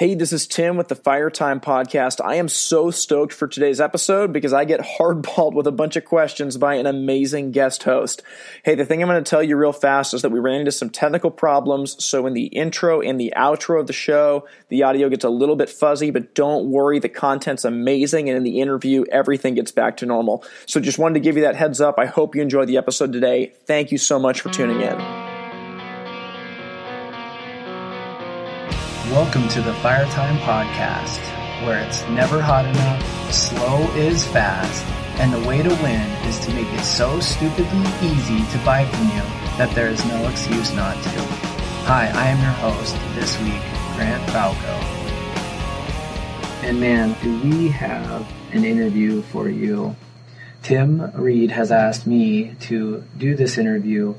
Hey, this is Tim with the Fire Time Podcast. I am so stoked for today's episode because I get hardballed with a bunch of questions by an amazing guest host. Hey, the thing I'm going to tell you real fast is that we ran into some technical problems. So in the intro and the outro of the show, the audio gets a little bit fuzzy, but don't worry. The content's amazing. And in the interview, everything gets back to normal. So just wanted to give you that heads up. I hope you enjoyed the episode today. Thank you so much for tuning in. Welcome to the Fire Time Podcast, where it's never hot enough, slow is fast, and the way to win is to make it so stupidly easy to buy from you that there is no excuse not to. Hi, I am your host this week, Grant Falco. And man, do we have an interview for you. Tim Reed has asked me to do this interview,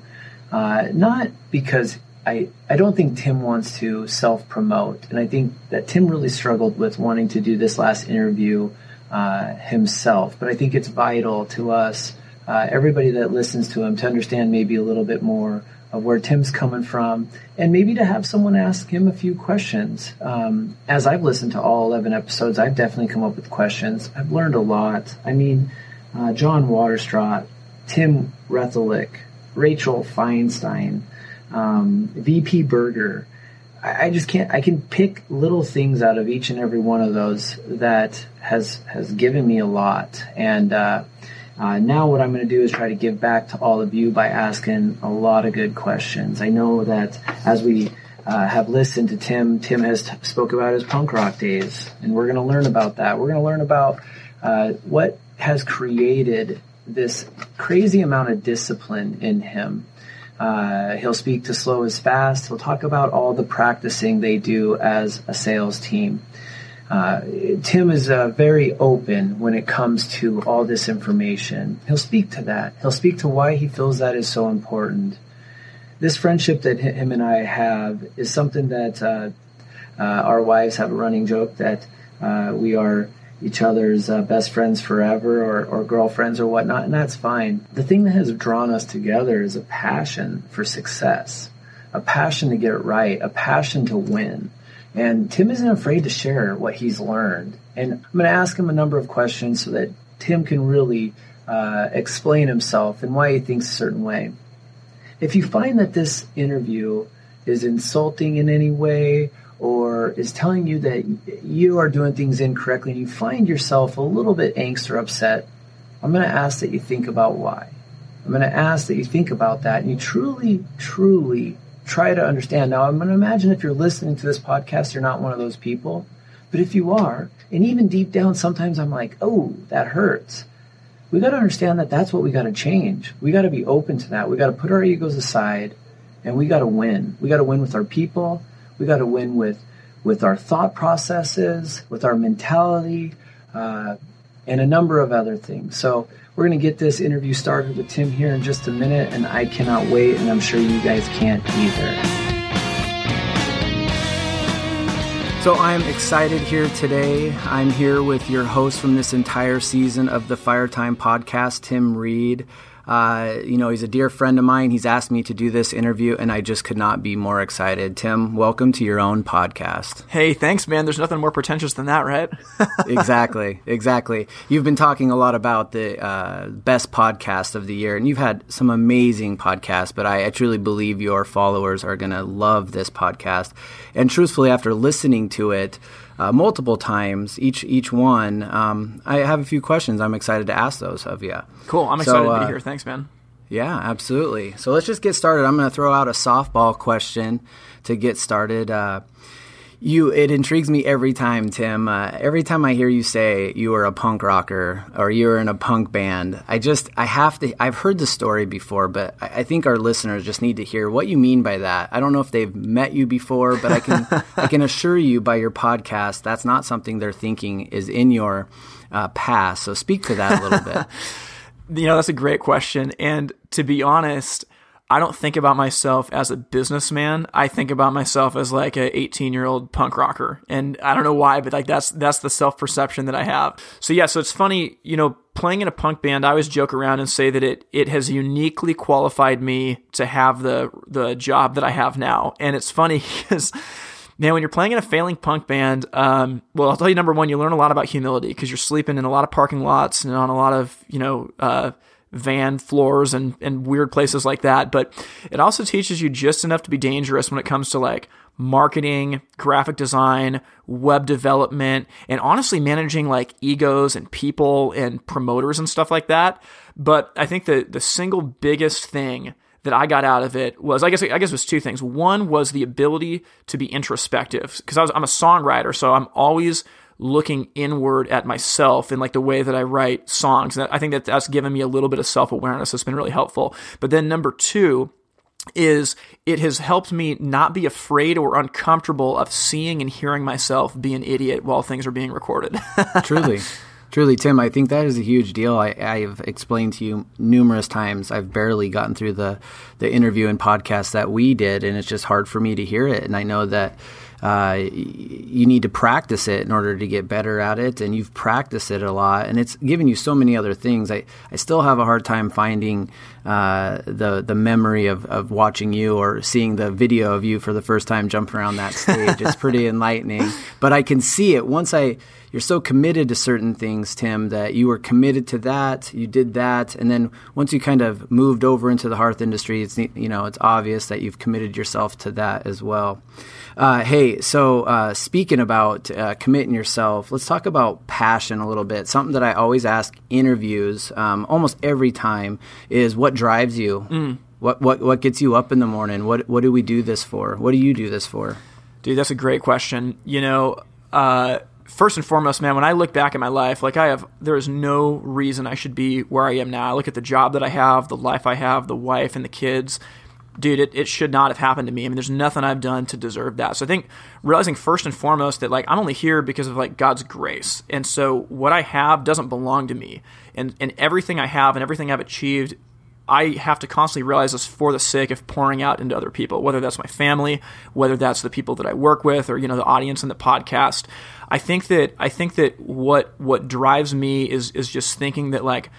uh, not because I, I don't think Tim wants to self promote. And I think that Tim really struggled with wanting to do this last interview uh, himself. But I think it's vital to us, uh, everybody that listens to him, to understand maybe a little bit more of where Tim's coming from and maybe to have someone ask him a few questions. Um, as I've listened to all 11 episodes, I've definitely come up with questions. I've learned a lot. I mean, uh, John Waterstraw, Tim Rethelick, Rachel Feinstein, um, VP Burger. I, I just can't. I can pick little things out of each and every one of those that has has given me a lot. And uh, uh, now what I'm going to do is try to give back to all of you by asking a lot of good questions. I know that as we uh, have listened to Tim, Tim has t- spoke about his punk rock days, and we're going to learn about that. We're going to learn about uh, what has created this crazy amount of discipline in him uh, he'll speak to Slow is Fast. He'll talk about all the practicing they do as a sales team. Uh, Tim is uh, very open when it comes to all this information. He'll speak to that. He'll speak to why he feels that is so important. This friendship that him and I have is something that uh, uh, our wives have a running joke that uh, we are each other's uh, best friends forever or, or girlfriends or whatnot, and that's fine. The thing that has drawn us together is a passion for success, a passion to get it right, a passion to win. And Tim isn't afraid to share what he's learned. And I'm going to ask him a number of questions so that Tim can really uh, explain himself and why he thinks a certain way. If you find that this interview is insulting in any way or is telling you that you are doing things incorrectly and you find yourself a little bit angst or upset, I'm going to ask that you think about why. I'm going to ask that you think about that and you truly, truly try to understand. Now, I'm going to imagine if you're listening to this podcast, you're not one of those people. But if you are, and even deep down, sometimes I'm like, oh, that hurts. We got to understand that that's what we got to change. We got to be open to that. We got to put our egos aside and we got to win. We got to win with our people we got to win with with our thought processes, with our mentality, uh, and a number of other things. So we're going to get this interview started with Tim here in just a minute, and I cannot wait, and I'm sure you guys can't either. So I'm excited here today. I'm here with your host from this entire season of the Fire Time podcast, Tim Reed. Uh, you know, he's a dear friend of mine. He's asked me to do this interview, and I just could not be more excited. Tim, welcome to your own podcast. Hey, thanks, man. There's nothing more pretentious than that, right? exactly, exactly. You've been talking a lot about the uh, best podcast of the year, and you've had some amazing podcasts, but I, I truly believe your followers are going to love this podcast. And truthfully, after listening to it, uh, multiple times, each each one. Um, I have a few questions. I'm excited to ask those of you. Cool. I'm excited so, uh, to be here. Thanks, man. Yeah, absolutely. So let's just get started. I'm going to throw out a softball question to get started. Uh, you it intrigues me every time tim. Uh, every time i hear you say you are a punk rocker or you're in a punk band i just i have to i've heard the story before but I, I, think our listeners just need to hear what you mean by that. I don't know if they've met you before but i can i can assure you by your podcast that's not something they're thinking is in your uh, past. So speak to that a little bit. You know that's a great question. And to be honest I don't think about myself as a businessman. I think about myself as like a 18 year old punk rocker. And I don't know why, but like that's, that's the self perception that I have. So yeah, so it's funny, you know, playing in a punk band, I always joke around and say that it, it has uniquely qualified me to have the, the job that I have now. And it's funny because man, when you're playing in a failing punk band, um, well, I'll tell you number one, you learn a lot about humility because you're sleeping in a lot of parking lots and on a lot of, you know, uh, van floors and, and weird places like that. But it also teaches you just enough to be dangerous when it comes to like marketing, graphic design, web development, and honestly managing like egos and people and promoters and stuff like that. But I think the the single biggest thing that I got out of it was I guess I guess it was two things. One was the ability to be introspective because I was I'm a songwriter, so I'm always looking inward at myself and like the way that I write songs. And I think that that's given me a little bit of self awareness. It's been really helpful. But then number two is it has helped me not be afraid or uncomfortable of seeing and hearing myself be an idiot while things are being recorded. Truly. Truly, Tim, I think that is a huge deal. I, have explained to you numerous times. I've barely gotten through the, the interview and podcast that we did, and it's just hard for me to hear it. And I know that uh, you need to practice it in order to get better at it. And you've practiced it a lot, and it's given you so many other things. I, I still have a hard time finding uh, the the memory of, of watching you or seeing the video of you for the first time jumping around that stage. it's pretty enlightening, but I can see it once I you're so committed to certain things, Tim, that you were committed to that, you did that, and then once you kind of moved over into the hearth industry, it's you know it's obvious that you've committed yourself to that as well. Uh, hey, so uh, speaking about uh, committing yourself, let's talk about passion a little bit. Something that I always ask interviews um, almost every time is what drives you. Mm. What what what gets you up in the morning? What what do we do this for? What do you do this for? Dude, that's a great question. You know, uh, first and foremost, man, when I look back at my life, like I have, there is no reason I should be where I am now. I look at the job that I have, the life I have, the wife and the kids. Dude, it, it should not have happened to me. I mean, there's nothing I've done to deserve that. So I think realizing first and foremost that like I'm only here because of like God's grace. And so what I have doesn't belong to me. And and everything I have and everything I've achieved I have to constantly realize this for the sake of pouring out into other people, whether that's my family, whether that's the people that I work with, or you know the audience in the podcast. I think that I think that what what drives me is is just thinking that like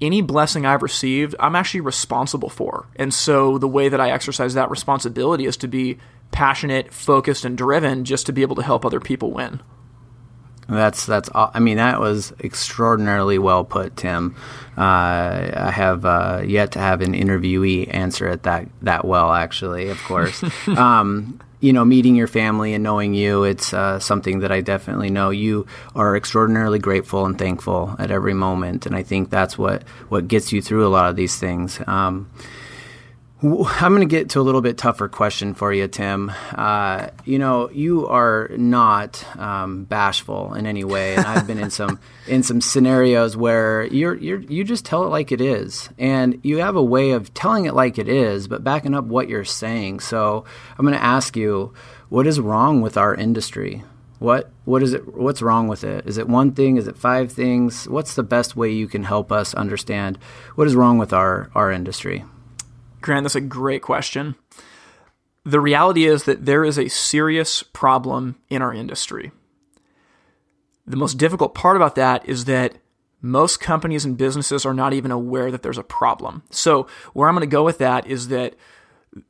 any blessing I've received, I'm actually responsible for. And so the way that I exercise that responsibility is to be passionate, focused, and driven just to be able to help other people win. That's that's. I mean, that was extraordinarily well put, Tim. Uh, I have uh, yet to have an interviewee answer it that that well. Actually, of course, um, you know, meeting your family and knowing you, it's uh, something that I definitely know. You are extraordinarily grateful and thankful at every moment, and I think that's what what gets you through a lot of these things. Um, I'm going to get to a little bit tougher question for you, Tim. Uh, you know, you are not um, bashful in any way, and I've been in some in some scenarios where you're you're you just tell it like it is, and you have a way of telling it like it is, but backing up what you're saying. So I'm going to ask you, what is wrong with our industry? What what is it? What's wrong with it? Is it one thing? Is it five things? What's the best way you can help us understand what is wrong with our our industry? Grant, that's a great question. The reality is that there is a serious problem in our industry. The most difficult part about that is that most companies and businesses are not even aware that there's a problem. So, where I'm going to go with that is that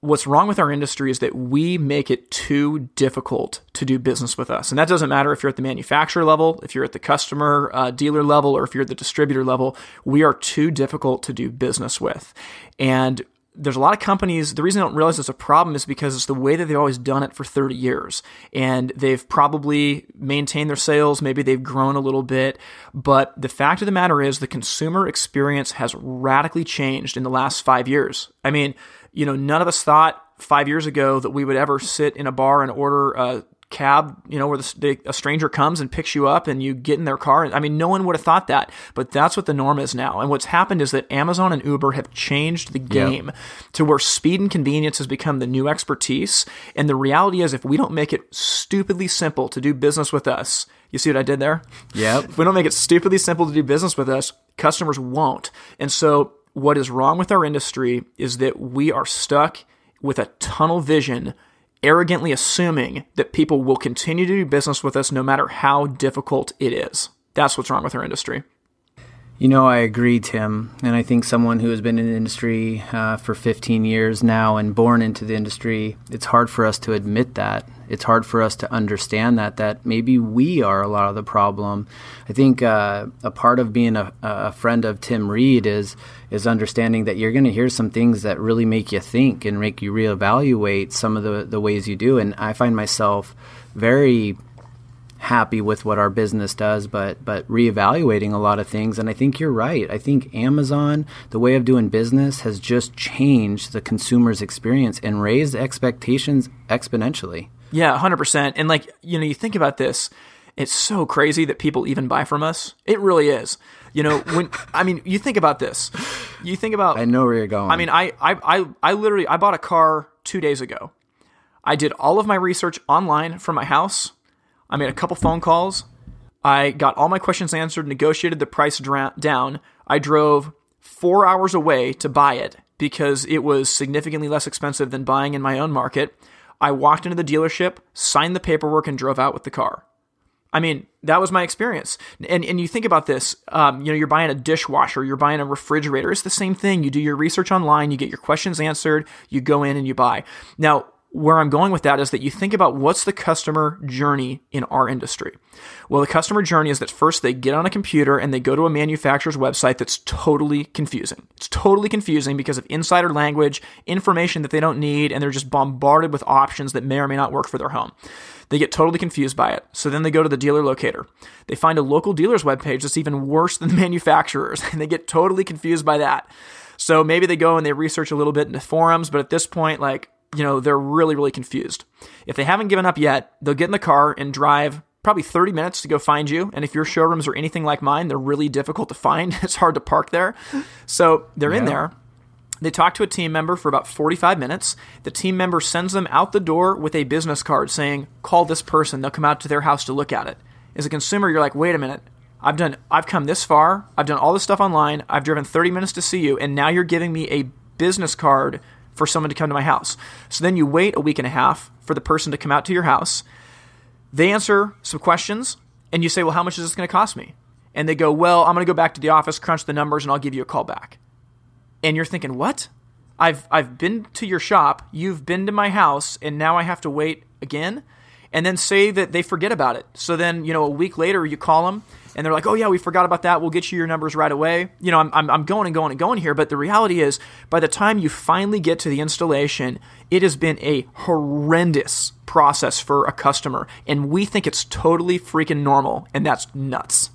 what's wrong with our industry is that we make it too difficult to do business with us. And that doesn't matter if you're at the manufacturer level, if you're at the customer uh, dealer level, or if you're at the distributor level. We are too difficult to do business with. And there's a lot of companies. The reason I don't realize it's a problem is because it's the way that they've always done it for 30 years. And they've probably maintained their sales. Maybe they've grown a little bit. But the fact of the matter is, the consumer experience has radically changed in the last five years. I mean, you know, none of us thought five years ago that we would ever sit in a bar and order a cab, you know, where the, a stranger comes and picks you up and you get in their car. I mean, no one would have thought that, but that's what the norm is now. And what's happened is that Amazon and Uber have changed the game yep. to where speed and convenience has become the new expertise. And the reality is, if we don't make it stupidly simple to do business with us, you see what I did there? Yep. If we don't make it stupidly simple to do business with us, customers won't. And so, what is wrong with our industry is that we are stuck with a tunnel vision arrogantly assuming that people will continue to do business with us no matter how difficult it is. That's what's wrong with our industry. You know, I agree, Tim. And I think someone who has been in the industry uh, for 15 years now and born into the industry, it's hard for us to admit that. it's hard for us to understand that that maybe we are a lot of the problem. I think uh, a part of being a, a friend of Tim Reed is is understanding that you're going to hear some things that really make you think and make you reevaluate some of the the ways you do. And I find myself very happy with what our business does, but but reevaluating a lot of things. And I think you're right. I think Amazon, the way of doing business, has just changed the consumer's experience and raised expectations exponentially. Yeah, hundred percent. And like you know, you think about this. It's so crazy that people even buy from us. It really is. You know, when I mean, you think about this. You think about. I know where you're going. I mean, I I I, I literally I bought a car two days ago. I did all of my research online from my house I made a couple phone calls. I got all my questions answered, negotiated the price dra- down. I drove four hours away to buy it because it was significantly less expensive than buying in my own market. I walked into the dealership, signed the paperwork, and drove out with the car. I mean, that was my experience. And and you think about this, um, you know, you're buying a dishwasher, you're buying a refrigerator. It's the same thing. You do your research online, you get your questions answered, you go in and you buy. Now, where I'm going with that is that you think about what's the customer journey in our industry. Well, the customer journey is that first they get on a computer and they go to a manufacturer's website that's totally confusing. It's totally confusing because of insider language, information that they don't need, and they're just bombarded with options that may or may not work for their home. They get totally confused by it. So then they go to the dealer locator. They find a local dealer's webpage that's even worse than the manufacturer's, and they get totally confused by that. So maybe they go and they research a little bit into forums, but at this point, like, you know, they're really, really confused. If they haven't given up yet, they'll get in the car and drive probably 30 minutes to go find you. And if your showrooms are anything like mine, they're really difficult to find. It's hard to park there. So they're yeah. in there. They talk to a team member for about 45 minutes. The team member sends them out the door with a business card saying, call this person. They'll come out to their house to look at it. As a consumer, you're like, wait a minute. I've done I've come this far. I've done all this stuff online. I've driven 30 minutes to see you and now you're giving me a business card for someone to come to my house. So then you wait a week and a half for the person to come out to your house. They answer some questions, and you say, Well, how much is this going to cost me? And they go, Well, I'm going to go back to the office, crunch the numbers, and I'll give you a call back. And you're thinking, What? I've, I've been to your shop, you've been to my house, and now I have to wait again? And then say that they forget about it. So then, you know, a week later, you call them and they're like, oh yeah, we forgot about that. We'll get you your numbers right away. You know, I'm, I'm, I'm going and going and going here, but the reality is, by the time you finally get to the installation, it has been a horrendous process for a customer, and we think it's totally freaking normal, and that's nuts.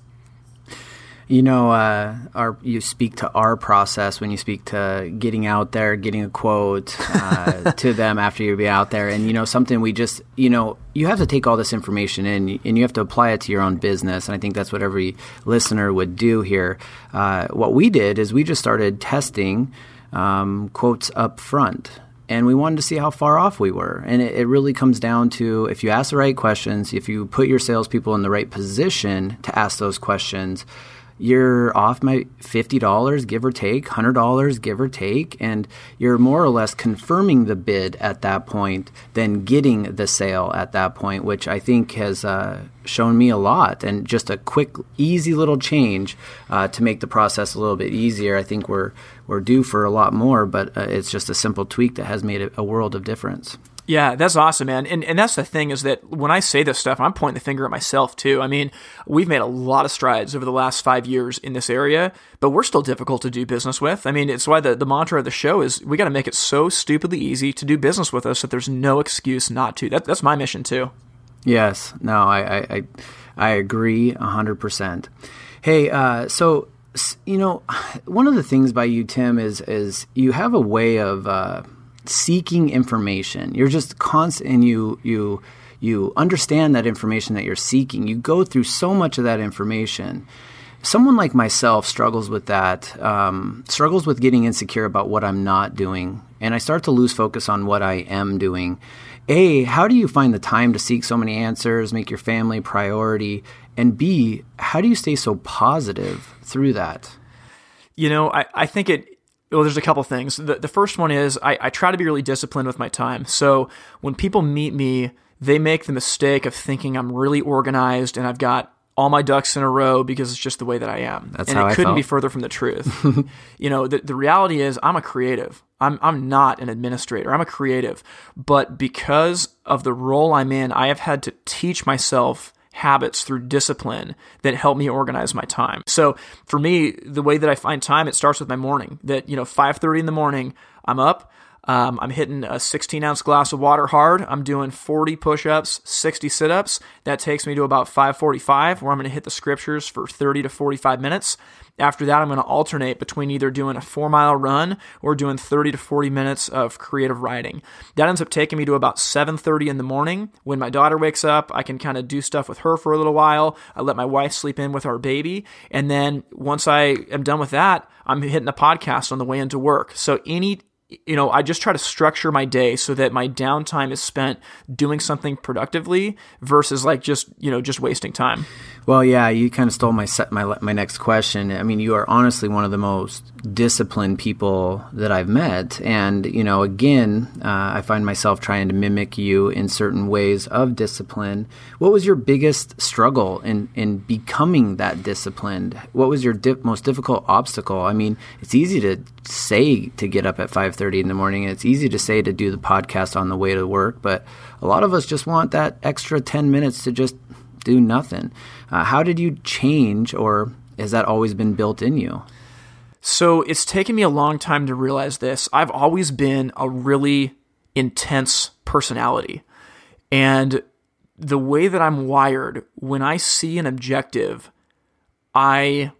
You know, uh, our you speak to our process when you speak to getting out there, getting a quote uh, to them after you be out there, and you know something we just you know you have to take all this information in and you have to apply it to your own business, and I think that's what every listener would do here. Uh, what we did is we just started testing um, quotes up front and we wanted to see how far off we were. And it, it, really comes down to if you ask the right questions, if you put your salespeople in the right position to ask those questions, you're off my $50 give or take $100 give or take and you're more or less confirming the bid at that point than getting the sale at that point which i think has uh, shown me a lot and just a quick easy little change uh, to make the process a little bit easier. I think we're we're due for a lot more but uh, it's just a simple tweak that has made a, a world of difference yeah, that's awesome, man. And and that's the thing is that when I say this stuff, I'm pointing the finger at myself too. I mean, we've made a lot of strides over the last five years in this area, but we're still difficult to do business with. I mean, it's why the, the mantra of the show is we got to make it so stupidly easy to do business with us that there's no excuse not to. That, that's my mission too. Yes, no, I I, I, I agree hundred percent. Hey, uh, so you know, one of the things by you, Tim, is is you have a way of. Uh, seeking information. You're just constant, and you you you understand that information that you're seeking. You go through so much of that information. Someone like myself struggles with that, um, struggles with getting insecure about what I'm not doing, and I start to lose focus on what I am doing. A, how do you find the time to seek so many answers, make your family priority? And B, how do you stay so positive through that? You know, I, I think it well, there's a couple things. The, the first one is I, I try to be really disciplined with my time. So when people meet me, they make the mistake of thinking I'm really organized and I've got all my ducks in a row because it's just the way that I am. That's and it I couldn't felt. be further from the truth. you know, the, the reality is I'm a creative. I'm I'm not an administrator. I'm a creative. But because of the role I'm in, I have had to teach myself habits through discipline that help me organize my time. So for me, the way that I find time, it starts with my morning. That, you know, 5:30 in the morning, I'm up, um, I'm hitting a 16 ounce glass of water hard. I'm doing 40 push ups, 60 sit ups. That takes me to about 545, where I'm going to hit the scriptures for 30 to 45 minutes. After that, I'm going to alternate between either doing a four mile run or doing 30 to 40 minutes of creative writing. That ends up taking me to about 7:30 in the morning. When my daughter wakes up, I can kind of do stuff with her for a little while. I let my wife sleep in with our baby, and then once I am done with that, I'm hitting the podcast on the way into work. So any you know, I just try to structure my day so that my downtime is spent doing something productively versus like just, you know, just wasting time. Well, yeah, you kind of stole my set, my my next question. I mean, you are honestly one of the most disciplined people that I've met, and you know, again, uh, I find myself trying to mimic you in certain ways of discipline. What was your biggest struggle in in becoming that disciplined? What was your di- most difficult obstacle? I mean, it's easy to say to get up at five thirty in the morning, and it's easy to say to do the podcast on the way to work, but a lot of us just want that extra ten minutes to just do nothing. Uh, how did you change, or has that always been built in you? So it's taken me a long time to realize this. I've always been a really intense personality. And the way that I'm wired, when I see an objective, I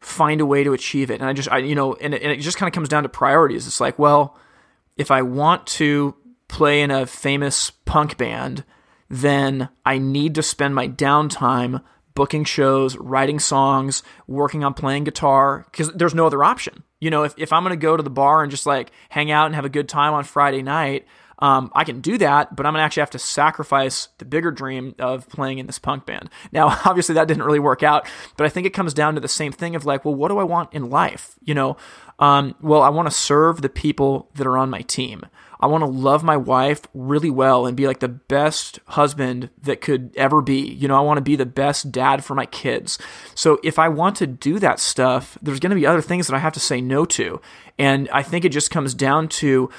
find a way to achieve it. And I just, I, you know, and and it just kind of comes down to priorities. It's like, well, if I want to play in a famous punk band, then I need to spend my downtime booking shows, writing songs, working on playing guitar, because there's no other option. You know, if, if I'm going to go to the bar and just like hang out and have a good time on Friday night, um, I can do that, but I'm going to actually have to sacrifice the bigger dream of playing in this punk band. Now, obviously, that didn't really work out, but I think it comes down to the same thing of like, well, what do I want in life? You know, um, well, I want to serve the people that are on my team. I want to love my wife really well and be like the best husband that could ever be. You know, I want to be the best dad for my kids. So if I want to do that stuff, there's going to be other things that I have to say no to. And I think it just comes down to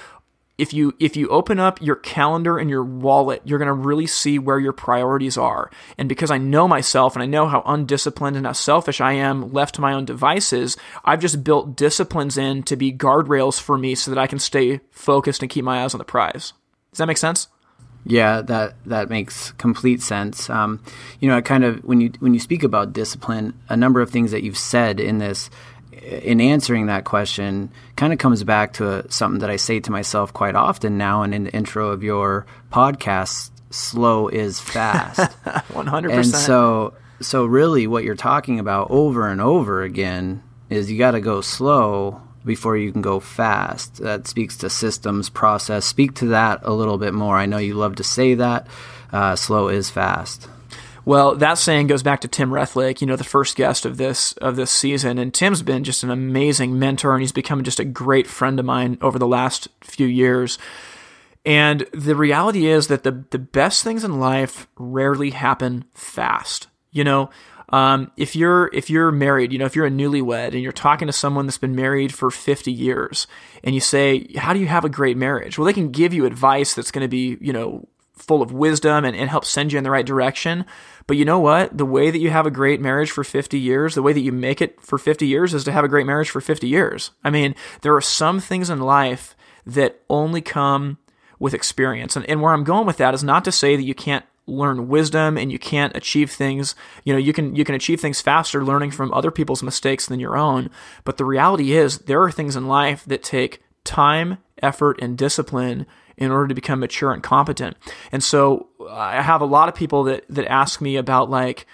if you if you open up your calendar and your wallet, you're going to really see where your priorities are. And because I know myself and I know how undisciplined and how selfish I am left to my own devices, I've just built disciplines in to be guardrails for me so that I can stay focused and keep my eyes on the prize. Does that make sense? Yeah, that that makes complete sense. Um, you know, I kind of when you when you speak about discipline, a number of things that you've said in this in answering that question kind of comes back to something that I say to myself quite often now and in the intro of your podcast slow is fast. 100%. and so so really what you're talking about over and over again is you got to go slow before you can go fast. That speaks to systems process. Speak to that a little bit more. I know you love to say that uh, slow is fast Well, that saying goes back to Tim Rethlake, you know, the first guest of this of this season, and Tim's been just an amazing mentor, and he's become just a great friend of mine over the last few years. And the reality is that the the best things in life rarely happen fast. You know, um, if you're if you're married, you know, if you're a newlywed and you're talking to someone that's been married for 50 years, and you say, "How do you have a great marriage?" Well, they can give you advice that's going to be, you know, full of wisdom and, and help send you in the right direction. But you know what? The way that you have a great marriage for 50 years, the way that you make it for 50 years is to have a great marriage for 50 years. I mean, there are some things in life that only come with experience. And, and where I'm going with that is not to say that you can't learn wisdom and you can't achieve things you know you can you can achieve things faster learning from other people's mistakes than your own but the reality is there are things in life that take time effort and discipline in order to become mature and competent and so i have a lot of people that that ask me about like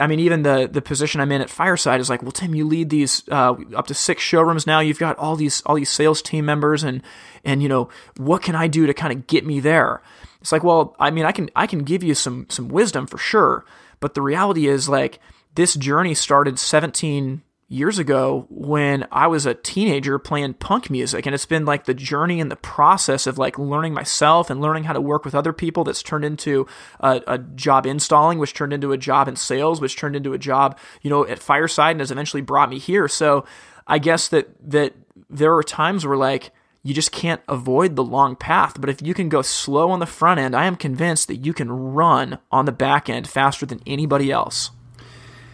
I mean, even the the position I'm in at Fireside is like, well, Tim, you lead these uh, up to six showrooms now. You've got all these all these sales team members, and and you know, what can I do to kind of get me there? It's like, well, I mean, I can I can give you some some wisdom for sure, but the reality is like this journey started 17 years ago when I was a teenager playing punk music. And it's been like the journey and the process of like learning myself and learning how to work with other people that's turned into a, a, job installing, which turned into a job in sales, which turned into a job, you know, at Fireside and has eventually brought me here. So I guess that, that there are times where like, you just can't avoid the long path. But if you can go slow on the front end, I am convinced that you can run on the back end faster than anybody else.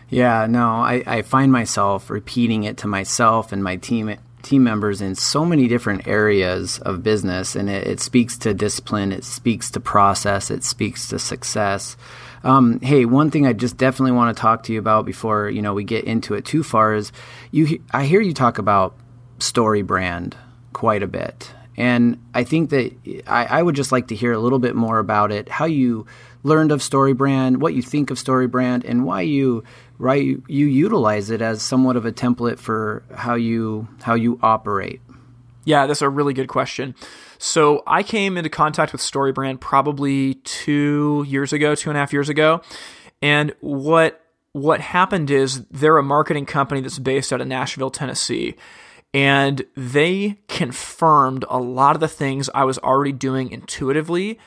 Yeah, no, I, I find myself repeating it to myself and my team team members in so many different areas of business, and it, it speaks to discipline, it speaks to process, it speaks to success. Um, hey, one thing I just definitely want to talk to you about before you know we get into it too far is you. I hear you talk about StoryBrand quite a bit, and I think that I, I would just like to hear a little bit more about it. How you learned of StoryBrand, what you think of StoryBrand, and why you right you, utilize it as somewhat of a template for how you how you operate. Yeah, that's a really good question. So I came into contact with StoryBrand probably two years ago, two and a half years ago, and what what happened is they're a marketing company that's based out of Nashville, Tennessee. And they confirmed a lot of the things I was already doing intuitively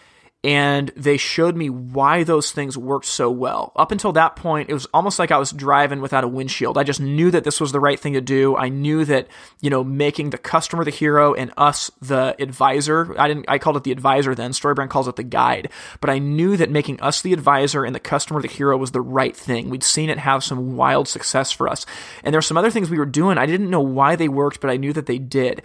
and they showed me why those things worked so well. Up until that point, it was almost like I was driving without a windshield. I just knew that this was the right thing to do. I knew that, you know, making the customer the hero and us the advisor, I didn't I called it the advisor then, Storybrand calls it the guide, but I knew that making us the advisor and the customer the hero was the right thing. We'd seen it have some wild success for us. And there were some other things we were doing. I didn't know why they worked, but I knew that they did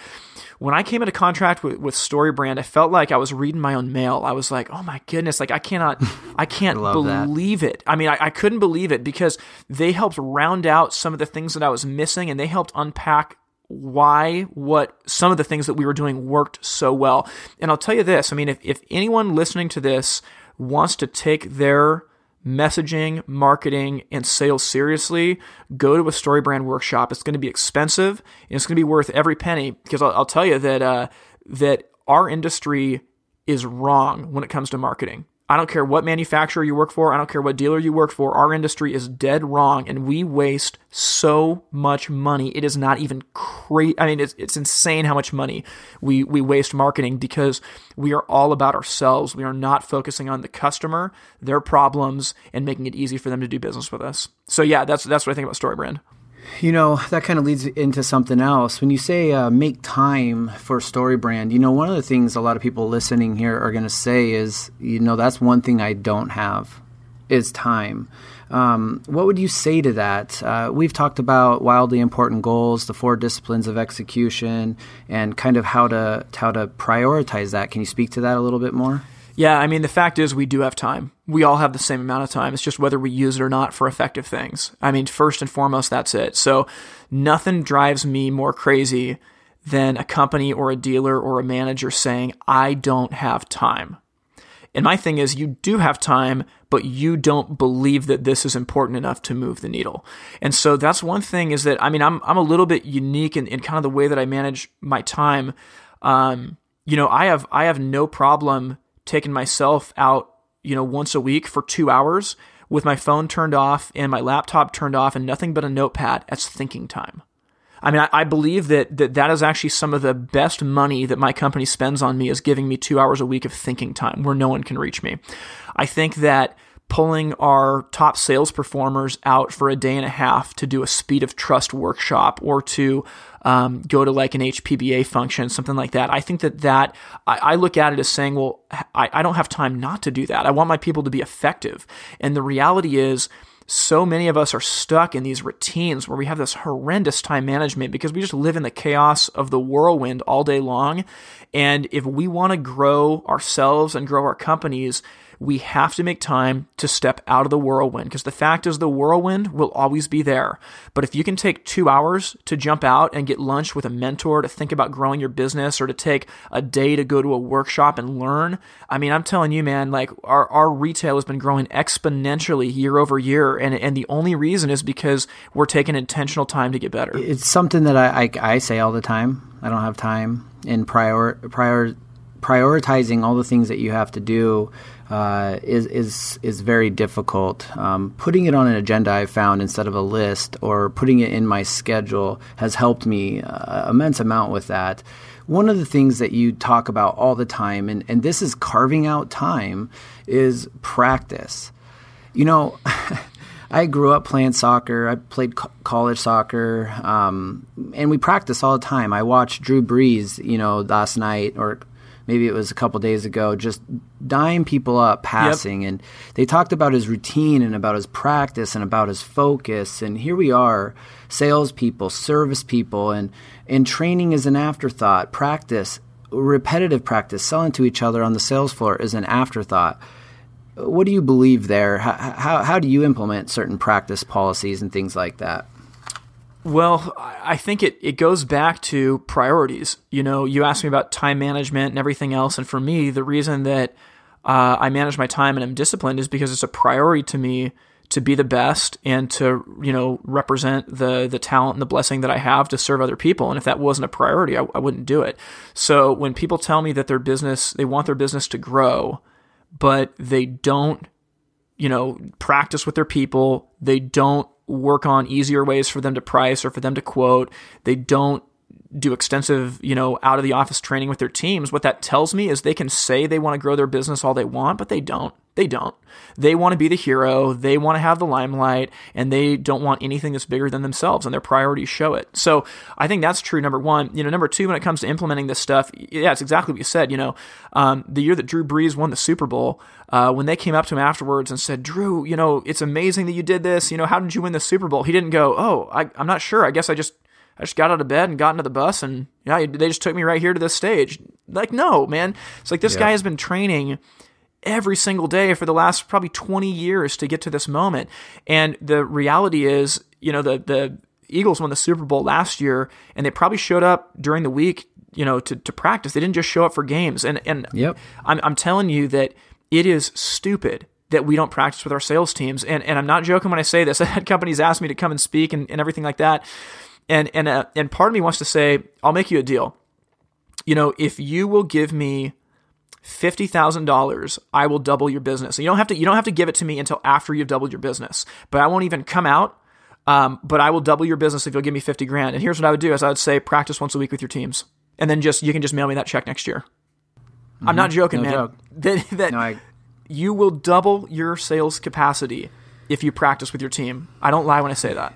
when I came into contract with, with StoryBrand, I felt like I was reading my own mail. I was like, oh my goodness, like I cannot, I can't I believe that. it. I mean, I, I couldn't believe it because they helped round out some of the things that I was missing and they helped unpack why what some of the things that we were doing worked so well. And I'll tell you this, I mean, if, if anyone listening to this wants to take their messaging, marketing, and sales seriously, go to a StoryBrand workshop. It's going to be expensive and it's going to be worth every penny because I'll, I'll tell you that uh, that our industry is wrong when it comes to marketing. I don't care what manufacturer you work for. I don't care what dealer you work for. Our industry is dead wrong, and we waste so much money. It is not even crazy. I mean, it's, it's insane how much money we we waste marketing because we are all about ourselves. We are not focusing on the customer, their problems, and making it easy for them to do business with us. So yeah, that's that's what I think about StoryBrand. You know, that kind of leads into something else. When you say uh, make time for StoryBrand, you know, one of the things a lot of people listening here are going to say is, you know, that's one thing I don't have is time. Um, what would you say to that? Uh, we've talked about wildly important goals, the four disciplines of execution, and kind of how to how to prioritize that. Can you speak to that a little bit more? Yeah, I mean, the fact is, we do have time. We all have the same amount of time. It's just whether we use it or not for effective things. I mean, first and foremost, that's it. So, nothing drives me more crazy than a company or a dealer or a manager saying, I don't have time. And my thing is, you do have time, but you don't believe that this is important enough to move the needle. And so that's one thing is that, I mean, I'm, I'm a little bit unique in, in kind of the way that I manage my time. Um, you know, I have, I have no problem taking myself out, you know, once a week for two hours with my phone turned off and my laptop turned off and nothing but a notepad as thinking time. I mean, I, I, believe that, that that is actually some of the best money that my company spends on me is giving me two hours a week of thinking time where no one can reach me. I think that pulling our top sales performers out for a day and a half to do a speed of trust workshop or to um, go to like an HPBA function, something like that. I think that that I, I look at it as saying, well, I, I don't have time not to do that. I want my people to be effective. And the reality is, so many of us are stuck in these routines where we have this horrendous time management because we just live in the chaos of the whirlwind all day long. And if we want to grow ourselves and grow our companies, we have to make time to step out of the whirlwind because the fact is the whirlwind will always be there. But if you can take two hours to jump out and get lunch with a mentor to think about growing your business or to take a day to go to a workshop and learn, I mean, I'm telling you, man, like our, our retail has been growing exponentially year over year. And, and the only reason is because we're taking intentional time to get better. It's something that I, I, I say all the time. I don't have time in prior, prior prioritizing all the things that you have to do uh, is is is very difficult. Um, putting it on an agenda, I found instead of a list, or putting it in my schedule, has helped me uh, immense amount with that. One of the things that you talk about all the time, and, and this is carving out time, is practice. You know. I grew up playing soccer. I played co- college soccer, um, and we practice all the time. I watched Drew Brees, you know, last night or maybe it was a couple days ago, just dyeing people up passing. Yep. And they talked about his routine and about his practice and about his focus. And here we are, salespeople, service people, and, and training is an afterthought. Practice, repetitive practice, selling to each other on the sales floor is an afterthought. What do you believe there? How, how, how do you implement certain practice policies and things like that? Well, I think it, it goes back to priorities. You know, you asked me about time management and everything else. And for me, the reason that uh, I manage my time and I'm disciplined is because it's a priority to me to be the best and to, you know, represent the, the talent and the blessing that I have to serve other people. And if that wasn't a priority, I, I wouldn't do it. So when people tell me that their business, they want their business to grow, but they don't, you know, practice with their people, they don't work on easier ways for them to price or for them to quote. They don't do extensive, you know, out of the office training with their teams. What that tells me is they can say they want to grow their business all they want, but they don't. They don't. They want to be the hero. They want to have the limelight and they don't want anything that's bigger than themselves and their priorities show it. So I think that's true. Number one, you know, number two, when it comes to implementing this stuff, yeah, it's exactly what you said. You know, um, the year that Drew Brees won the Super Bowl, uh, when they came up to him afterwards and said, Drew, you know, it's amazing that you did this. You know, how did you win the Super Bowl? He didn't go, oh, I, I'm not sure. I guess I just I just got out of bed and got into the bus and yeah, they just took me right here to this stage. Like, no, man. It's like this yeah. guy has been training every single day for the last probably 20 years to get to this moment. And the reality is, you know, the the Eagles won the Super Bowl last year and they probably showed up during the week, you know, to, to practice. They didn't just show up for games. And and yep. I'm I'm telling you that it is stupid that we don't practice with our sales teams. And and I'm not joking when I say this. I had companies ask me to come and speak and, and everything like that. And and uh, and part of me wants to say, I'll make you a deal. You know, if you will give me fifty thousand dollars, I will double your business. And you don't have to you don't have to give it to me until after you've doubled your business. But I won't even come out. Um, but I will double your business if you'll give me fifty grand. And here's what I would do: is I would say practice once a week with your teams, and then just you can just mail me that check next year. Mm-hmm. I'm not joking, no man. Joke. That, that no, I... you will double your sales capacity if you practice with your team. I don't lie when I say that.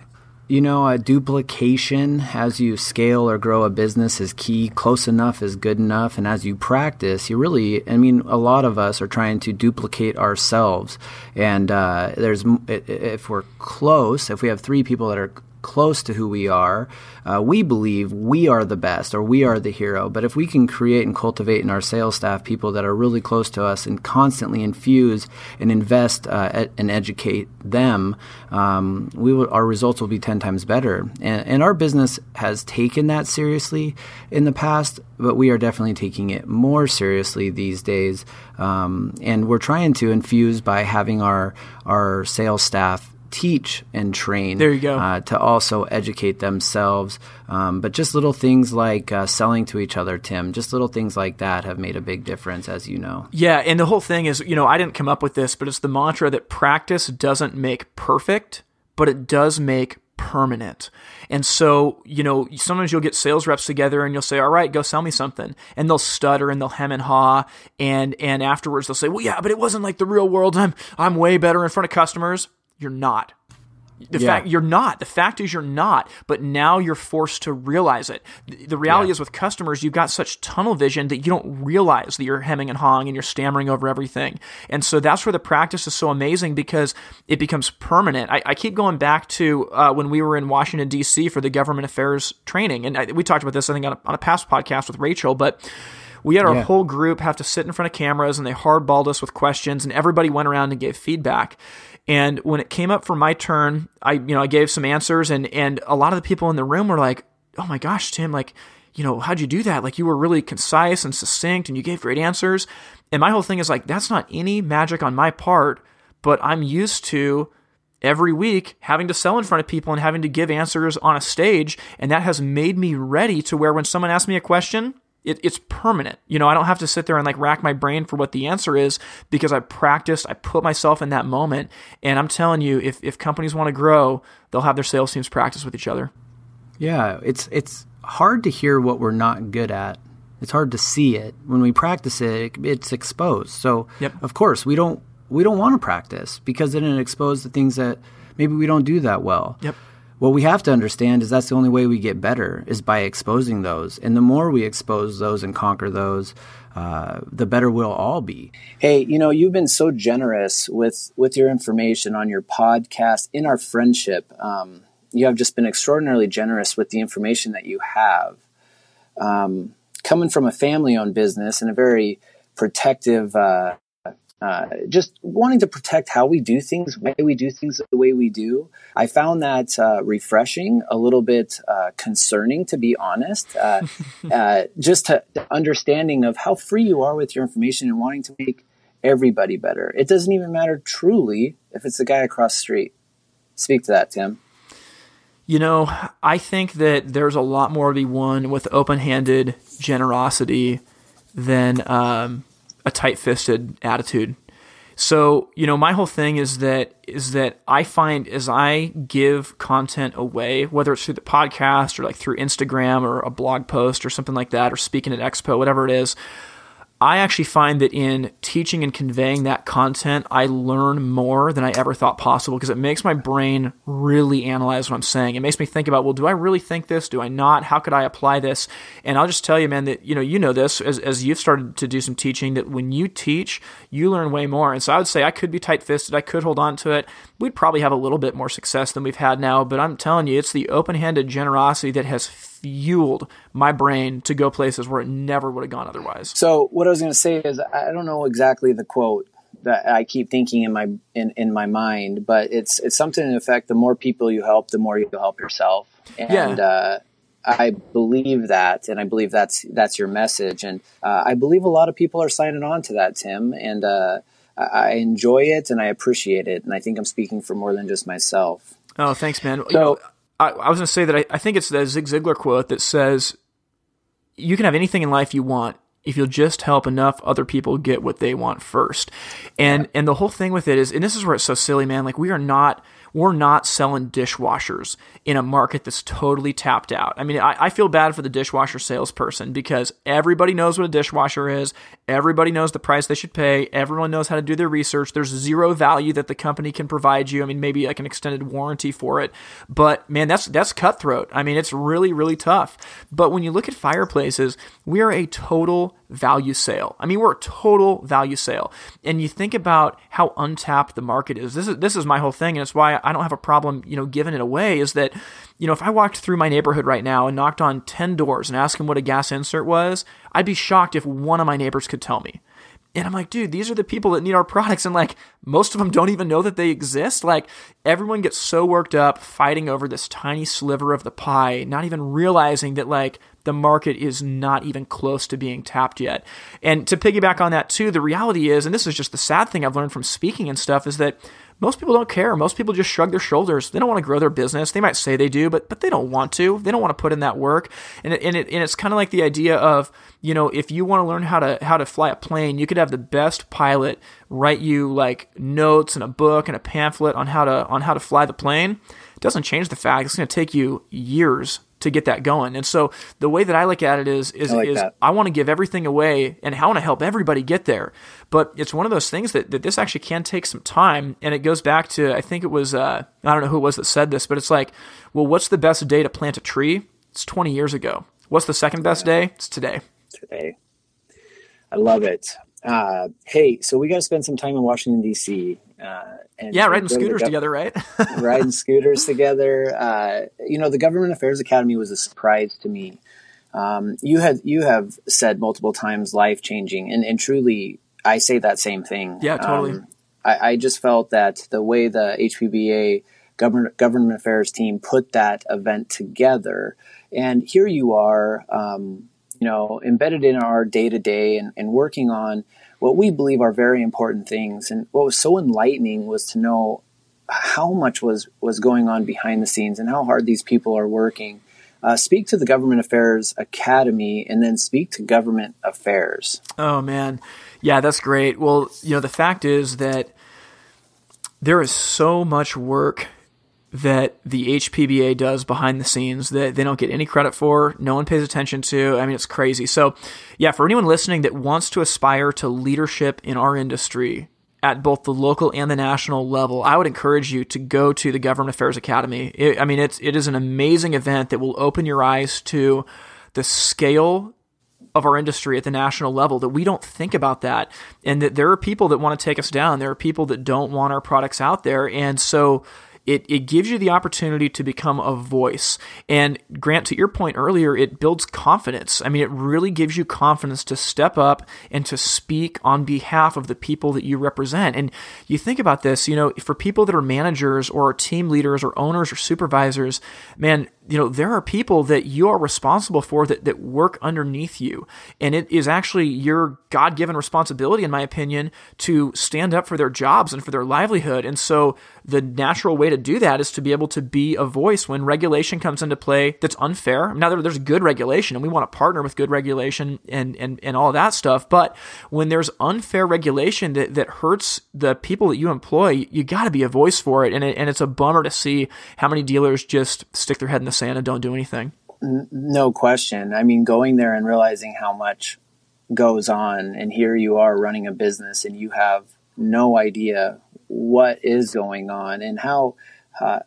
You know, duplication as you scale or grow a business is key. Close enough is good enough. And as you practice, you really, I mean, a lot of us are trying to duplicate ourselves. And uh, there's, if we're close, if we have three people that are close to who we are, uh, we believe we are the best or we are the hero. But if we can create and cultivate in our sales staff people that are really close to us and constantly infuse and invest uh, and educate them, um, we will, our results will be 10 times better. And, and our business has taken that seriously in the past, but we are definitely taking it more seriously these days. Um, and we're trying to infuse by having our, our sales staff teach and train. There you go. Uh, to also educate themselves. Um, but just little things like uh, selling to each other, Tim, just little things like that have made a big difference, as you know. Yeah. And the whole thing is, you know, I didn't come up with this, but it's the mantra that practice doesn't make perfect, but it does make permanent. And so, you know, sometimes you'll get sales reps together and you'll say, "All right, go sell me something." And they'll stutter and they'll hem and haw and and afterwards they'll say, "Well, yeah, but it wasn't like the real world. I'm I'm way better in front of customers." You're not. The yeah. fact you're not. The fact is you're not. But now you're forced to realize it. The reality yeah. is with customers, you've got such tunnel vision that you don't realize that you're hemming and hawing and you're stammering over everything. And so that's where the practice is so amazing because it becomes permanent. I, I keep going back to uh, when we were in Washington D.C. for the government affairs training, and I, we talked about this I think on a, on a past podcast with Rachel, but we had our yeah. whole group have to sit in front of cameras and they hardballed us with questions and everybody went around and gave feedback and when it came up for my turn, I you know I gave some answers, and and a lot of the people in the room were like, "Oh my gosh, Tim! Like, you know, how'd you do that? Like, you were really concise and succinct, and you gave great answers." And my whole thing is like, that's not any magic on my part, but I'm used to every week having to sell in front of people and having to give answers on a stage, and that has made me ready to where when someone asks me a question, it, it's permanent. You know, I don't have to sit there and like rack my brain for what the answer is because I practiced, I put myself in that moment. And I'm telling you, if, if companies want to grow, they'll have their sales teams practice with each other. Yeah, it's it's hard to hear what we're not good at. It's hard to see it when we practice it. It's exposed. So, yep. of course, we don't we don't want to practice because then it exposes the things that maybe we don't do that well. Yep what we have to understand is that's the only way we get better is by exposing those. And the more we expose those and conquer those, uh, the better we'll all be. Hey, you know, you've been so generous with with your information on your podcast, in our friendship. Um, you have just been extraordinarily generous with the information that you have. Um, coming from a family-owned business and a very protective uh, uh, just wanting to protect how we do things, why we do things the way we do. I found that uh, refreshing, a little bit uh, concerning, to be honest. Uh, uh, just to, understanding of how free you are with your information and wanting to make everybody better. It doesn't even matter truly if it's the guy across the street. Speak to that, Tim. You know, I think that there's a lot more to be won with open-handed generosity than um, a tight-fisted attitude. So, you know, my whole thing is that is that I find as I give content away, whether it's through the podcast or like through Instagram or a blog post or something like that or speaking at Expo, whatever it is, I actually find that in teaching and conveying that content, I learn more than I ever thought possible because it makes my brain really analyze what I'm saying. It makes me think about, well, do I really think this? Do I not? How could I apply this? And I'll just tell you, man, that you know, you know this as, as you've started to do some teaching that when you teach, you learn way more. And so I would say I could be tight fisted, I could hold on to it. We'd probably have a little bit more success than we've had now, but I'm telling you, it's the open handed generosity that has fueled my brain to go places where it never would have gone otherwise. So what I was going to say is I don't know exactly the quote that I keep thinking in my in, in my mind, but it's it's something in effect: the more people you help, the more you help yourself. And yeah. uh, I believe that, and I believe that's that's your message, and uh, I believe a lot of people are signing on to that, Tim. And uh, I enjoy it and I appreciate it, and I think I'm speaking for more than just myself. Oh, thanks, man. So. You know, I, I was going to say that I, I think it's the Zig Ziglar quote that says, "You can have anything in life you want if you'll just help enough other people get what they want first." And yeah. and the whole thing with it is, and this is where it's so silly, man. Like we are not we're not selling dishwashers in a market that's totally tapped out. I mean, I, I, feel bad for the dishwasher salesperson because everybody knows what a dishwasher is. Everybody knows the price they should pay. Everyone knows how to do their research. There's zero value that the company can provide you. I mean, maybe like an extended warranty for it. But man, that's that's cutthroat. I mean, it's really, really tough. But when you look at fireplaces, we are a total value sale. I mean, we're a total value sale. And you think about how untapped the market is. This is this is my whole thing, and it's why I don't have a problem, you know, giving it away. Is that, you know, if I walked through my neighborhood right now and knocked on ten doors and asked them what a gas insert was, I'd be shocked if one of my neighbors could tell me. And I'm like, dude, these are the people that need our products. And like, most of them don't even know that they exist. Like, everyone gets so worked up fighting over this tiny sliver of the pie, not even realizing that, like, the market is not even close to being tapped yet. And to piggyback on that, too, the reality is, and this is just the sad thing I've learned from speaking and stuff, is that most people don't care. Most people just shrug their shoulders. They don't want to grow their business. They might say they do, but but they don't want to. They don't want to put in that work. And it, and, it, and it's kind of like the idea of you know if you want to learn how to how to fly a plane, you could have the best pilot write you like notes and a book and a pamphlet on how to on how to fly the plane. It doesn't change the fact it's going to take you years to get that going. And so the way that I look at it is is I, like is I want to give everything away and I want to help everybody get there. But it's one of those things that, that this actually can take some time. And it goes back to I think it was uh, I don't know who it was that said this, but it's like, well, what's the best day to plant a tree? It's 20 years ago. What's the second best day? It's today. Today. I love it. Uh, hey, so we got to spend some time in Washington D.C. Uh, yeah, riding scooters together, right? riding scooters together. Uh, you know, the Government Affairs Academy was a surprise to me. Um, you had you have said multiple times life changing, and, and truly, I say that same thing. Yeah, totally. Um, I, I, just felt that the way the HPBA government government affairs team put that event together, and here you are, um, you know, embedded in our day to day and working on what we believe are very important things. And what was so enlightening was to know how much was was going on behind the scenes and how hard these people are working. Uh, speak to the Government Affairs Academy and then speak to government affairs. Oh, man. Yeah, that's great. Well, you know, the fact is that there is so much work that the HPBA does behind the scenes that they don't get any credit for, no one pays attention to. I mean, it's crazy. So, yeah, for anyone listening that wants to aspire to leadership in our industry at both the local and the national level, I would encourage you to go to the Government Affairs Academy. It, I mean, it's it is an amazing event that will open your eyes to the scale of our industry at the national level that we don't think about that and that there are people that want to take us down there are people that don't want our products out there and so it, it gives you the opportunity to become a voice. And Grant, to your point earlier, it builds confidence. I mean, it really gives you confidence to step up and to speak on behalf of the people that you represent. And you think about this, you know, for people that are managers or team leaders or owners or supervisors, man, you know, there are people that you are responsible for that, that work underneath you. And it is actually your God given responsibility, in my opinion, to stand up for their jobs and for their livelihood. And so the natural way to do that is to be able to be a voice when regulation comes into play that's unfair. Now, there, there's good regulation, and we want to partner with good regulation and, and, and all that stuff. But when there's unfair regulation that, that hurts the people that you employ, you got to be a voice for it. And, it. and it's a bummer to see how many dealers just stick their head in the sand and don't do anything. No question. I mean, going there and realizing how much goes on, and here you are running a business and you have no idea what is going on and how, uh,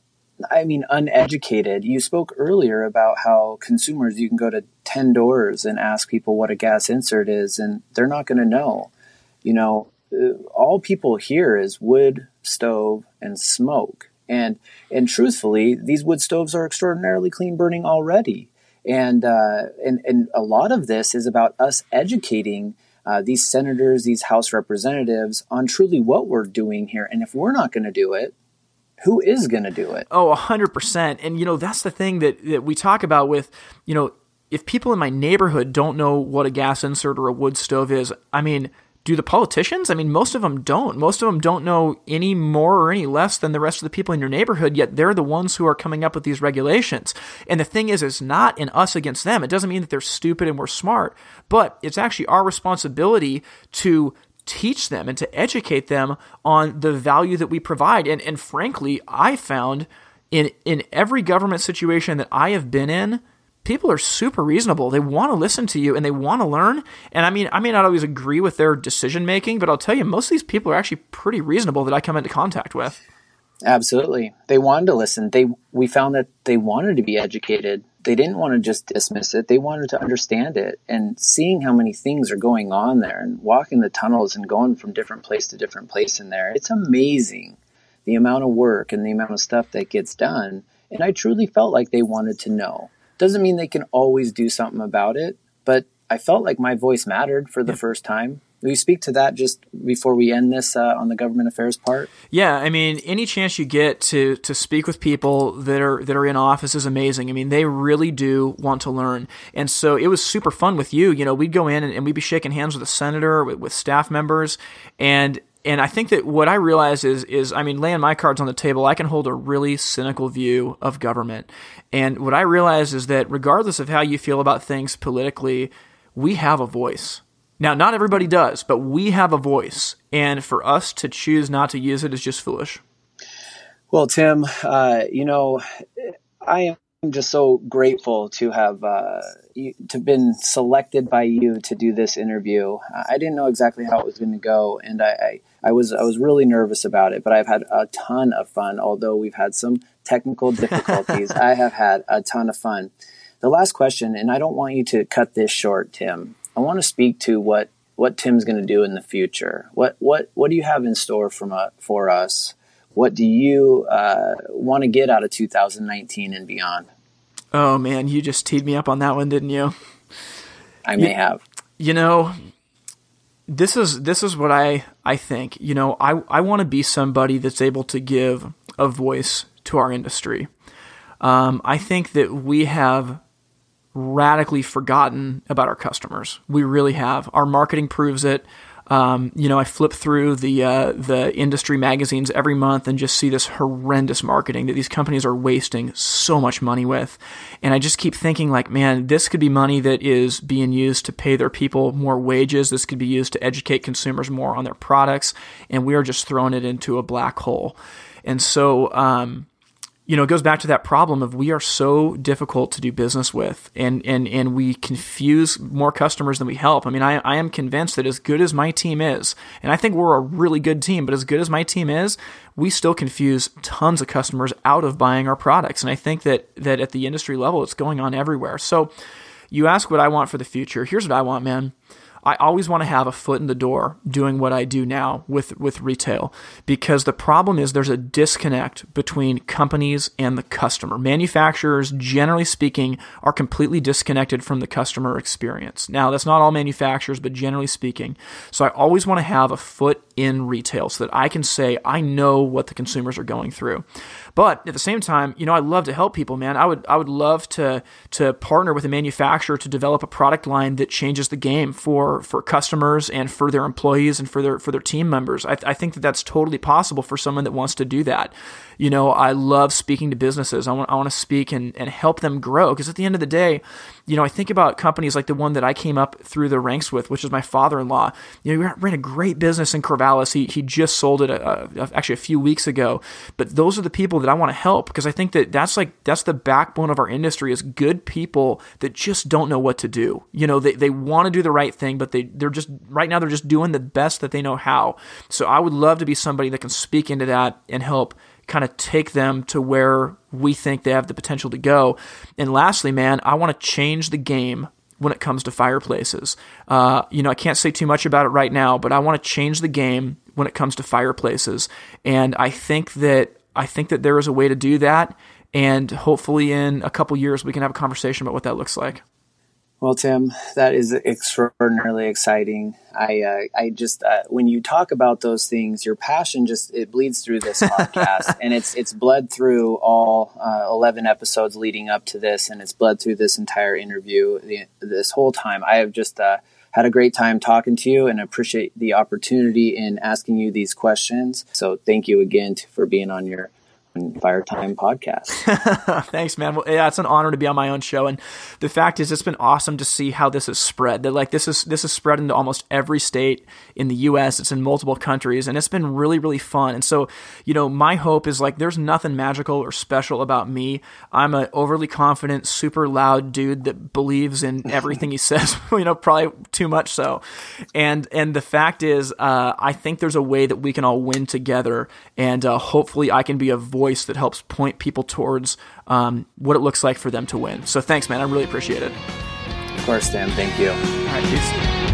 I mean, uneducated. You spoke earlier about how consumers, you can go to 10 doors and ask people what a gas insert is, and they're not going to know. You know, uh, all people hear is wood, stove, and smoke. And, and truthfully, these wood stoves are extraordinarily clean burning already. And, uh, and, and a lot of this is about us educating uh, these senators, these House representatives on truly what we're doing here. And if we're not going to do it, who is going to do it? Oh, 100%. And, you know, that's the thing that, that we talk about with, you know, if people in my neighborhood don't know what a gas insert or a wood stove is, I mean, do the politicians? I mean, most of them don't. Most of them don't know any more or any less than the rest of the people in your neighborhood, yet they're the ones who are coming up with these regulations. And the thing is, it's not in us against them. It doesn't mean that they're stupid and we're smart, but it's actually our responsibility to teach them and to educate them on the value that we provide. And, and frankly, I found in, in every government situation that I have been in, people are super reasonable. They want to listen to you and they want to learn. And I mean, I may not always agree with their decision making, but I'll tell you, most of these people are actually pretty reasonable that I come into contact with. Absolutely. They wanted to listen. They we found that they wanted to be educated. They didn't want to just dismiss it. They wanted to understand it. And seeing how many things are going on there and walking the tunnels and going from different place to different place in there, it's amazing the amount of work and the amount of stuff that gets done. And I truly felt like they wanted to know. Doesn't mean they can always do something about it, but I felt like my voice mattered for the yeah. first time. Will you speak to that just before we end this uh, on the government affairs part? Yeah, I mean, any chance you get to to speak with people that are that are in office is amazing. I mean, they really do want to learn, and so it was super fun with you. You know, we'd go in and, and we'd be shaking hands with a senator, with, with staff members, and and I think that what I realize is is I mean laying my cards on the table, I can hold a really cynical view of government. And what I realize is that regardless of how you feel about things politically, we have a voice. Now, not everybody does, but we have a voice, and for us to choose not to use it is just foolish. Well, Tim, uh, you know, I am I'm just so grateful to have uh, to been selected by you to do this interview. I didn't know exactly how it was going to go, and I, I, I, was I was really nervous about it. But I've had a ton of fun. Although we've had some technical difficulties, I have had a ton of fun. The last question, and I don't want you to cut this short, Tim. I want to speak to what what Tim's going to do in the future. What what what do you have in store from uh, for us? What do you uh, want to get out of 2019 and beyond? Oh man, you just teed me up on that one, didn't you? I may you, have. You know, this is this is what I I think. You know, I I want to be somebody that's able to give a voice to our industry. Um, I think that we have radically forgotten about our customers. We really have. Our marketing proves it. Um, you know, I flip through the uh, the industry magazines every month and just see this horrendous marketing that these companies are wasting so much money with, and I just keep thinking like, man, this could be money that is being used to pay their people more wages. This could be used to educate consumers more on their products, and we are just throwing it into a black hole. And so, um, you know, it goes back to that problem of we are so difficult to do business with and, and, and we confuse more customers than we help. I mean, I, I am convinced that as good as my team is, and I think we're a really good team, but as good as my team is, we still confuse tons of customers out of buying our products. And I think that, that at the industry level, it's going on everywhere. So you ask what I want for the future. Here's what I want, man. I always want to have a foot in the door doing what I do now with, with retail because the problem is there's a disconnect between companies and the customer. Manufacturers, generally speaking, are completely disconnected from the customer experience. Now, that's not all manufacturers, but generally speaking. So I always want to have a foot in retail so that I can say, I know what the consumers are going through. But at the same time, you know, I love to help people, man. I would I would love to to partner with a manufacturer to develop a product line that changes the game for for customers and for their employees and for their for their team members. I, I think that that's totally possible for someone that wants to do that. You know, I love speaking to businesses. I want I want to speak and and help them grow because at the end of the day, you know, I think about companies like the one that I came up through the ranks with, which is my father-in-law. You know, he ran a great business in Corvallis. He he just sold it a, a, actually a few weeks ago. But those are the people that I want to help because I think that that's like that's the backbone of our industry is good people that just don't know what to do. You know, they, they want to do the right thing, but they they're just right now they're just doing the best that they know how. So I would love to be somebody that can speak into that and help kind of take them to where we think they have the potential to go. And lastly, man, I want to change the game when it comes to fireplaces. Uh, you know, I can't say too much about it right now, but I want to change the game when it comes to fireplaces. And I think that I think that there is a way to do that. And hopefully, in a couple years, we can have a conversation about what that looks like. Well, Tim, that is extraordinarily exciting. I, uh, I just uh, when you talk about those things, your passion just it bleeds through this podcast, and it's it's bled through all uh, eleven episodes leading up to this, and it's bled through this entire interview the, this whole time. I have just uh, had a great time talking to you, and appreciate the opportunity in asking you these questions. So, thank you again for being on your Fire Time podcast. Thanks, man. Well, yeah, it's an honor to be on my own show, and the fact is, it's been awesome to see how this has spread. That like this is this is spread into almost every state in the U.S. It's in multiple countries, and it's been really really fun. And so, you know, my hope is like there's nothing magical or special about me. I'm an overly confident, super loud dude that believes in everything he says. You know, probably too much so. And and the fact is, uh, I think there's a way that we can all win together, and uh, hopefully, I can be a voice that helps point people towards um, what it looks like for them to win. So thanks, man. I really appreciate it. Of course, Dan. Thank you. All right, peace.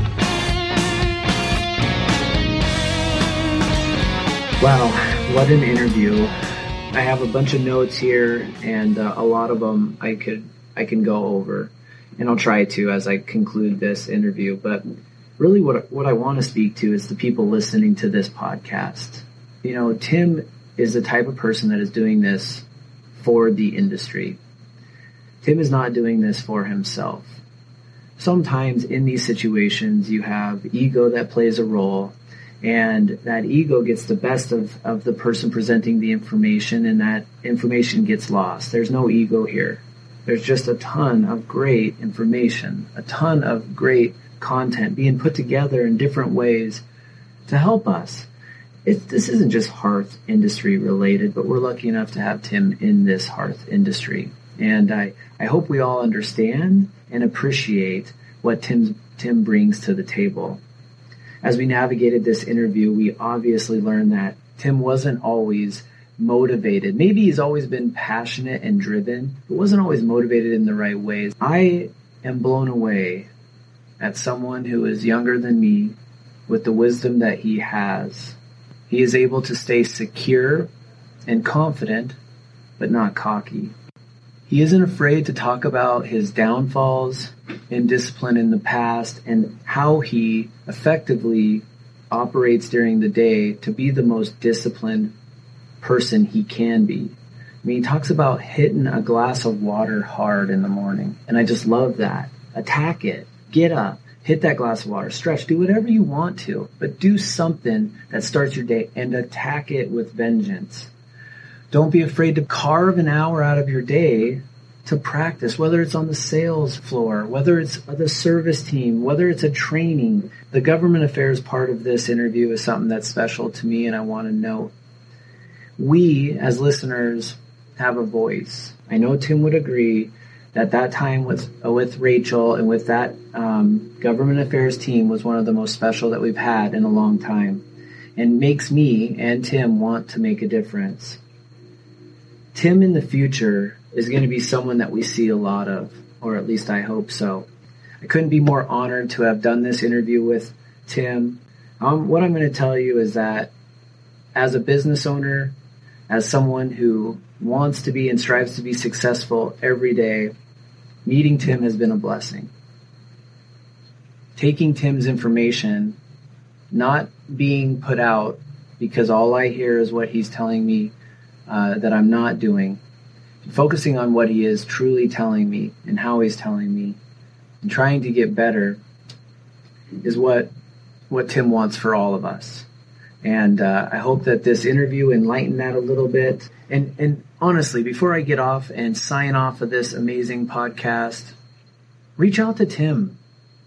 Wow, what an interview! I have a bunch of notes here, and uh, a lot of them I could I can go over, and I'll try to as I conclude this interview. But really, what what I want to speak to is the people listening to this podcast. You know, Tim is the type of person that is doing this for the industry. Tim is not doing this for himself. Sometimes in these situations, you have ego that plays a role, and that ego gets the best of, of the person presenting the information, and that information gets lost. There's no ego here. There's just a ton of great information, a ton of great content being put together in different ways to help us this isn't just hearth industry related, but we're lucky enough to have Tim in this hearth industry. And I, I hope we all understand and appreciate what Tim's, Tim brings to the table. As we navigated this interview, we obviously learned that Tim wasn't always motivated. Maybe he's always been passionate and driven, but wasn't always motivated in the right ways. I am blown away at someone who is younger than me with the wisdom that he has he is able to stay secure and confident, but not cocky. He isn't afraid to talk about his downfalls and discipline in the past and how he effectively operates during the day to be the most disciplined person he can be. I mean, he talks about hitting a glass of water hard in the morning, and I just love that. Attack it. Get up hit that glass of water, stretch, do whatever you want to, but do something that starts your day and attack it with vengeance. Don't be afraid to carve an hour out of your day to practice, whether it's on the sales floor, whether it's the service team, whether it's a training. The government affairs part of this interview is something that's special to me and I want to note. We, as listeners, have a voice. I know Tim would agree that that time with with Rachel and with that um, government affairs team was one of the most special that we've had in a long time, and makes me and Tim want to make a difference. Tim in the future is going to be someone that we see a lot of, or at least I hope so. I couldn't be more honored to have done this interview with Tim. Um, what I'm going to tell you is that as a business owner, as someone who wants to be and strives to be successful every day, meeting Tim has been a blessing. Taking Tim's information, not being put out because all I hear is what he's telling me uh, that I'm not doing. Focusing on what he is truly telling me and how he's telling me and trying to get better is what what Tim wants for all of us. And uh, I hope that this interview enlightened that a little bit. And and honestly, before I get off and sign off of this amazing podcast, reach out to Tim.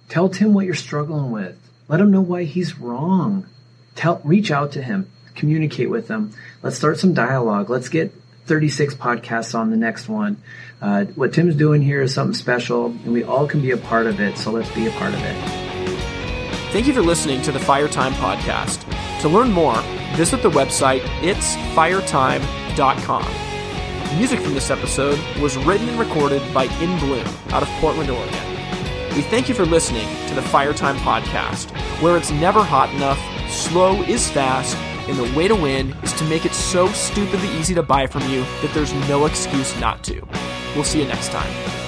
Tell Tim what you're struggling with. Let him know why he's wrong. Tell reach out to him communicate with them. Let's start some dialogue. Let's get 36 podcasts on the next one. Uh, what Tim's doing here is something special, and we all can be a part of it, so let's be a part of it. Thank you for listening to the Fire Time Podcast. To learn more, visit the website itsfiretime.com. Music from this episode was written and recorded by In Bloom out of Portland, Oregon. We thank you for listening to the Fire Time Podcast, where it's never hot enough, slow is fast, and the way to win is to make it so stupidly easy to buy from you that there's no excuse not to. We'll see you next time.